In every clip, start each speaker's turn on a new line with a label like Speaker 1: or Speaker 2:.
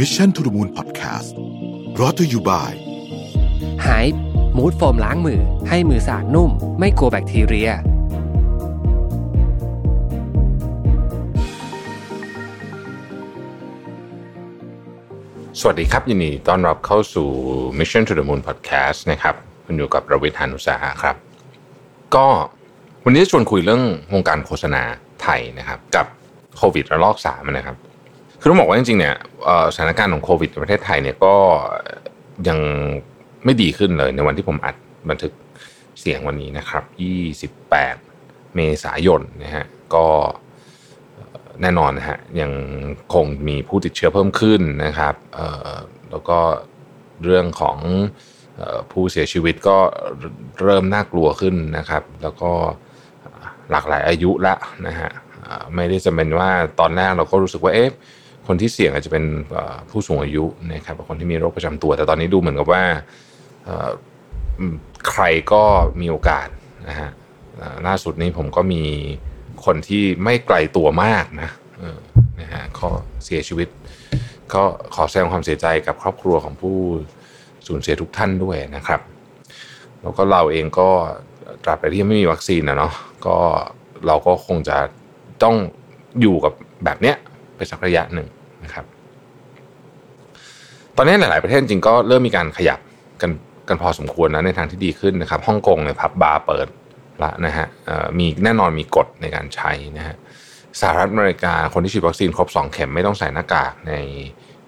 Speaker 1: Mission to the Moon Podcast รอ t ธออยู่บ่าย
Speaker 2: หายมูดโฟมล้างมือ ให้มือสะอาดนุ่ม ไม่กลัวแบคทีเรีย
Speaker 3: สวัสดีครับ ยินดีต้อนรับเข้าสู่ Mission to the Moon Podcast นะครับ คุณอยู่กับระวิทยานุสาหะครับ ก็วันนี้จะชวนคุยเรื่องวงการโฆษณาไทยนะครับ กับโควิดระลอกสามนะครับ คือต้องบอกว่าจริงๆเนี่ยสถานการณ์ของโควิดในประเทศไทยเนี่ยก็ยังไม่ดีขึ้นเลยในวันที่ผมอัดบันทึกเสียงวันนี้นะครับ 28 เมษายนนะฮะก็แน่นอนนะฮะยังคงมีผู้ติดเชื้อเพิ่มขึ้นนะครับแล้วก็เรื่องของผู้เสียชีวิตก็เริ่มน่ากลัวขึ้นนะครับ แล้วก็หลากหลายอายุละนะฮะไม่ได้จำเป็นว่าตอนแรกเราก็รู้สึกว่าเอ๊ะ คนที่เสี่ยงอาจจะเป็นผู้สูงอายุนะครับคนที่มีโรคประจำตัว แต่ตอนนี้ดูเหมือนกับว่าใครก็มีโอกาสนะฮะล่าสุดนี้ผมก็มีคนที่ไม่ไกลตัวมากนะนะฮะก็เสียชีวิต ก็ขอแสดงความเสียใจกับครอบครัวของผู้สูญเสียทุกท่านด้วยนะครับ แล้วก็เราเองก็ตราบใดที่ยังไม่มีวัคซีนนะเนาะก็เราก็คงจะต้องอยู่กับแบบเนี้ยไปสักระยะหนึ่ง นะครับ ตอนนี้หลาย ๆ ประเทศจริงก็เริ่มมีการขยับกันกันพอสมควรนะในทางที่ดีขึ้นนะครับฮ่องกงเนี่ยพับบาร์เปิดละนะฮะมีแน่นอนมีกฎในการใช้นะฮะสหรัฐอเมริกาคนที่ฉีดวัคซีนครบ 2 เข็มไม่ต้องใส่หน้ากากใน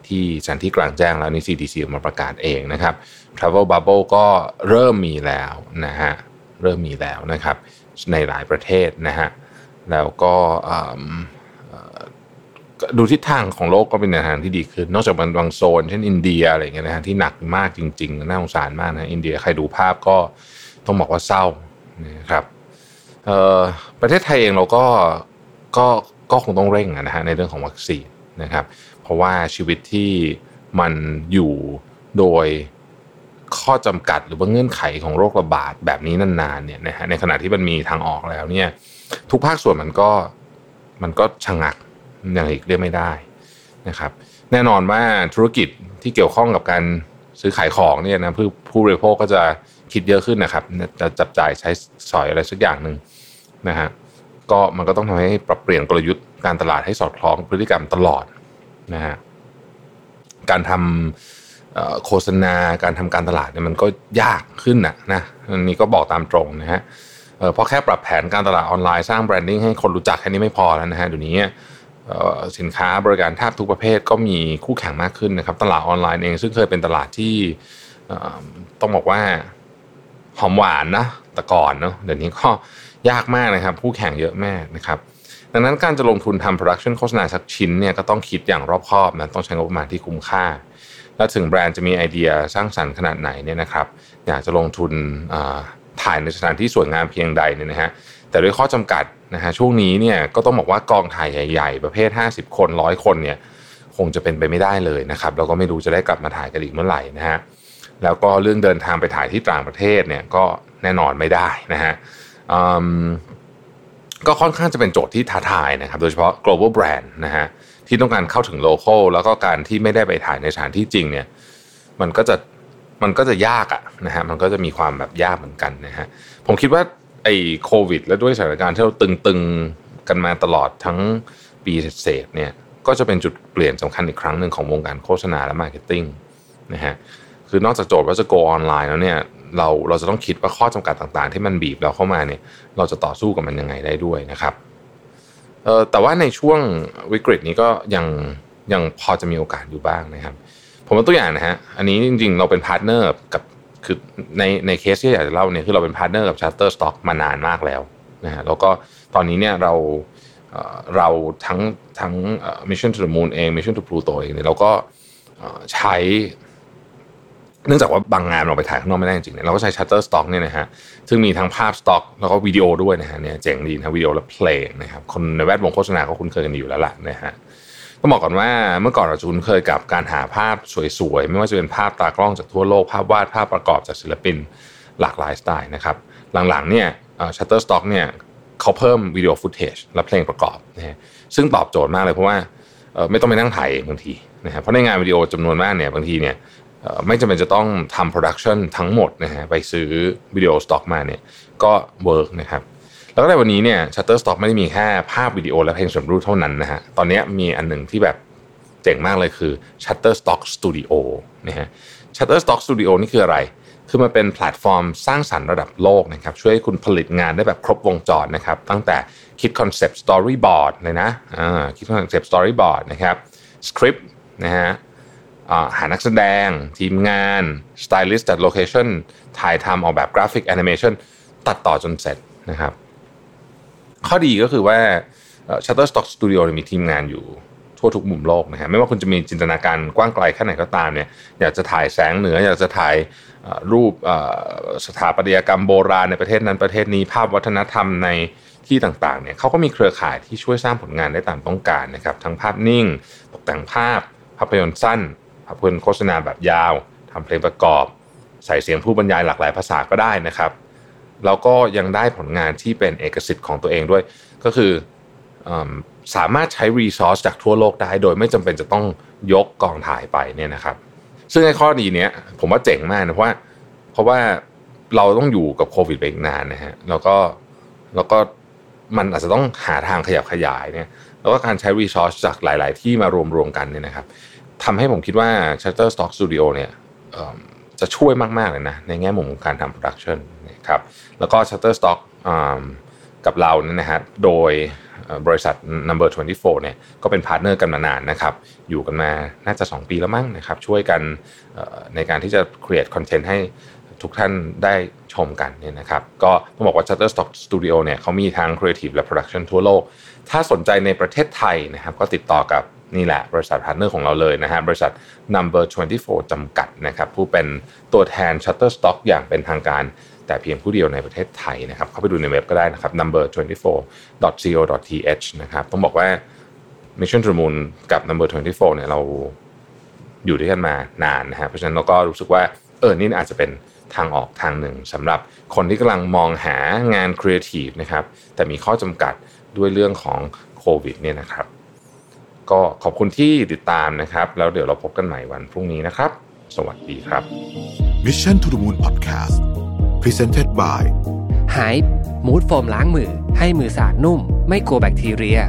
Speaker 3: ที่สถานที่กลางแจ้งแล้วนี่ CDC ออกมาประกาศเองนะครับ Travel Bubble ก็เริ่มมีแล้วนะฮะเริ่มมีแล้วนะครับ ในหลายประเทศนะฮะแล้วก็ ดูทิศทางของโลกก็เป็นในทางที่ดีขึ้น นอกจากบางบางโซน เช่นอินเดียอะไรเงี้ยนะฮะที่หนักมากจริง ๆ น่าสงสารมากนะอินเดียใครดูภาพก็ต้องบอกว่าเศร้านะครับเอ่อประเทศไทยเองเราก็ก็ก็คงต้องเร่งนะฮะในเรื่องของวัคซีนนะครับ เพราะว่าชีวิตที่มันอยู่โดยข้อจำกัดหรือว่าเงื่อนไขของโรคระบาดแบบนี้นานๆเนี่ยนะฮะในขณะที่มันมีทางออกแล้วเนี่ยทุกภาคส่วนมันก็มันก็ชะงัก อย่างอีกเรียกไม่ได้นะครับ แน่นอนว่าธุรกิจที่เกี่ยวข้องกับการซื้อขายของเนี่ยนะผู้ผู้บริโภคก็จะคิดเยอะขึ้นนะครับจะจับจ่ายใช้สอยอะไรสักอย่างหนึ่งนะฮะก็มันก็ต้องทำให้ปรับเปลี่ยนกลยุทธ์การตลาดให้สอดคล้องพฤติกรรมตลอดนะฮะการทำเอ่อโฆษณาการทำการตลาดเนี่ยมันก็ยากขึ้นนะนะอันนี้ก็บอกตามตรงนะฮะเอ่อเพราะแค่ปรับแผนการตลาดออนไลน์สร้างแบรนดิ้งให้คนรู้จักแค่นี้ไม่พอแล้วนะฮะเดี๋ยวนี้ สินค้าบริการแทบทุกประเภทก็มีคู่แข่งมากขึ้นนะครับ ตลาดออนไลน์เองซึ่งเคยเป็นตลาดที่ต้องบอกว่าหอมหวานนะแต่ก่อนเนาะเดี๋ยวนี้ก็ยากมากนะครับ คู่แข่งเยอะมากนะครับดังนั้นการจะลงทุนทำ production โฆษณาสักชิ้นเนี่ยก็ต้องคิดอย่างรอบคอบนะต้องใช้งบประมาณที่คุ้มค่า แล้วถึงแบรนด์จะมีไอเดียสร้างสรรค์ขนาดไหนเนี่ยนะครับ อยากจะลงทุนถ่ายในสถานที่สวยงามเพียงใดเนี่ยนะฮะ แต่ด้วยข้อจำกัดนะฮะช่วงนี้เนี่ยก็ต้องบอกว่ากองถ่ายใหญ่ๆ ประเภท 50 คนร้อยคนเนี่ยคงจะเป็นไปไม่ได้เลยนะครับแล้วก็ไม่รู้จะได้กลับมาถ่ายกันอีกเมื่อไหร่นะฮะแล้วก็เรื่องเดินทางไปถ่ายที่ต่างประเทศเนี่ยก็แน่นอนไม่ได้นะฮะอืมก็ค่อนข้างจะเป็นโจทย์ที่ท้าทายนะครับโดยเฉพาะ global brand นะฮะที่ต้องการเข้าถึง local แล้วก็การที่ไม่ได้ไปถ่ายในสถานที่จริงเนี่ยมันก็จะมันก็จะยากอะนะฮะมันก็จะมีความแบบยากเหมือนกันนะฮะผมคิดว่า ไอ้โควิด และด้วยสถานการณ์ที่เราตึงๆกันมาตลอดทั้งปีเศษเนี่ยก็จะเป็นจุดเปลี่ยนสำคัญอีกครั้งหนึ่งของวงการโฆษณาและ marketing นะฮะคือนอกจากโจทย์ว่าจะ go ออนไลน์แล้วเนี่ยเราเราจะต้องคิดว่าข้อจำกัดต่างๆ ที่มันบีบเราเข้ามาเนี่ยเราจะต่อสู้กับมันยังไงได้ด้วยนะครับเออแต่ว่าในช่วงวิกฤตนี้ก็ยังยังพอจะมีโอกาสอยู่บ้างนะครับ ผมเป็นตัวอย่างนะฮะอันนี้จริงๆ เราเป็น partner กับ คือในในเคสที่อยากจะเล่าเนี่ยคือเราเป็น partner กับ Shutterstock มานานมากแล้วนะฮะแล้วก็ตอนนี้เนี่ยเราเราทั้งทั้ง Mission to the Moon เอง Mission to Pluto เองเนี่ยเราก็ใช้ เนื่องจากว่าบางงานเราไปถ่ายข้างนอกไม่ได้จริงๆเนี่ยเราก็ใช้ Shutterstock เนี่ยนะฮะซึ่งมีทั้งภาพสต็อก แล้วก็วิดีโอด้วยนะฮะเนี่ยเจ๋งดีนะวิดีโอและเพลงนะครับคนในแวดวงโฆษณาก็คุ้นเคยกันอยู่แล้วล่ะนะฮะ ต้องบอกก่อนว่าเมื่อก่อนเราจะคุ้นเคยกับการหาภาพสวยๆ ไม่ว่าจะเป็นภาพตากล้องจากทั่วโลก ภาพวาดภาพประกอบจากศิลปินหลากหลายสไตล์นะครับ หลังๆเนี่ย Shutterstock เนี่ยเขาเพิ่มวิดีโอ footage และเพลงประกอบนะฮะซึ่งตอบโจทย์มากเลยเพราะว่าไม่ต้องไปนั่งถ่ายบางทีนะครับเพราะในงานวิดีโอจำนวนมากเนี่ยบางทีเนี่ยไม่จำเป็นจะต้องทำ production ทั้งหมดนะฮะไปซื้อวิดีโอสต็อกมาเนี่ยก็ work นะครับ แล้วก็ในวันนี้เนี่ย Shutterstock ไม่ได้มีแค่ภาพวิดีโอและเพลงสำเร็จรูปเท่านั้นนะฮะตอนนี้มีอันหนึ่งที่แบบเจ๋งมากเลยคือ Shutterstock Studio นะฮะ Shutterstock Studio นี่คืออะไร คือมันเป็นแพลตฟอร์มสร้างสรรค์ระดับโลกนะครับ ช่วยให้คุณผลิตงานได้แบบครบวงจรนะครับ ตั้งแต่คิด concept storyboard เลยนะคิด concept storyboard นะครับสคริปต์นะฮะหานักแสดง ทีมงานสไตลิสต์จัด location ถ่ายทำออกแบบกราฟิกแอนิเมชันตัดต่อจนเสร็จนะครับ ข้อดีก็คือว่า Shutterstock Studio มีทีมงานอยู่ทั่วทุกมุมโลกนะฮะไม่ว่าคุณจะมีจินตนาการกว้างไกลแค่ไหนก็ตามเนี่ยอยากจะถ่ายแสงเหนือ อยากจะถ่ายรูปสถาปัตยกรรมโบราณในประเทศนั้นประเทศนี้ภาพวัฒนธรรมในที่ต่างๆเนี่ยเขาก็มีเครือข่ายที่ช่วยสร้างผลงานได้ตามต้องการนะครับทั้งภาพนิ่ง ตกแต่งภาพ ภาพยนตร์สั้น ภาพยนตร์โฆษณาแบบยาวทำเพลงประกอบ ใส่เสียงผู้บรรยายหลากหลายภาษาก็ได้นะครับ แล้วก็ยังได้ผลงานที่เป็นเอกสิทธิ์ของตัวเองด้วย ก็คือสามารถใช้รีซอสจากทั่วโลกได้ โดยไม่จำเป็นจะต้องยกกองถ่ายไปเนี่ยนะครับ ซึ่งในข้อดีเนี้ยผมว่าเจ๋งมากนะเพราะว่าเพราะว่าเราต้องอยู่กับโควิดไปอีกนานนะฮะแล้วก็แล้วก็มันอาจจะต้องหาทางขยับขยายเนี่ยแล้วก็การใช้รีซอสจากหลาย ๆ ที่มารวมๆกันเนี่ยนะครับทำให้ผมคิดว่า Shutterstock Studio เนี่ย จะช่วยมากๆเลยนะในแง่มุมของการทำ production นะครับแล้วก็ Shutterstock กับเราเนี่ยนะฮะโดยบริษัท Number 24เนี่ยก็เป็น partner กันมานานนะครับอยู่กันมาน่าจะ 2 ปีแล้วมั้งนะครับช่วยกันในการที่จะ create content ให้ทุกท่านได้ชมกันเนี่ยนะครับก็ต้องบอกว่า Shutterstock Studio เนี่ยเขามีทาง Creative และ Production ทั่วโลก ถ้าสนใจในประเทศไทยนะครับก็ติดต่อกับ นี่แหละบริษัท partner ของเราเลยนะฮะบริษัท Number 24 จำกัดนะครับผู้เป็นตัวแทน Shutterstock อย่างเป็นทางการ แต่เพียงผู้เดียวในประเทศไทยนะครับเข้าไปดูในเว็บก็ได้นะครับ number24.co.th นะครับต้องบอกว่า Mission to the Moon กับ number 24เนี่ยเราอยู่ด้วยกันมานานนะฮะเพราะฉะนั้นเราก็รู้สึกว่าเออนี่อาจจะเป็นทางออกทางหนึ่งสำหรับคนที่กำลังมองหางานครีเอทีฟนะครับแต่มีข้อจำกัดด้วยเรื่องของโควิดเนี่ยนะครับ ก็ขอบคุณที่ติดตามนะครับ แล้วเดี๋ยวเราพบกันใหม่วันพรุ่งนี้นะครับ สวัสดีครับ
Speaker 1: Mission to the Moon Podcast Presented by
Speaker 2: h y มูดโฟมล้างมือ ให้มือสะอาดนุ่ม ไม่กลัวแบคทีเรีย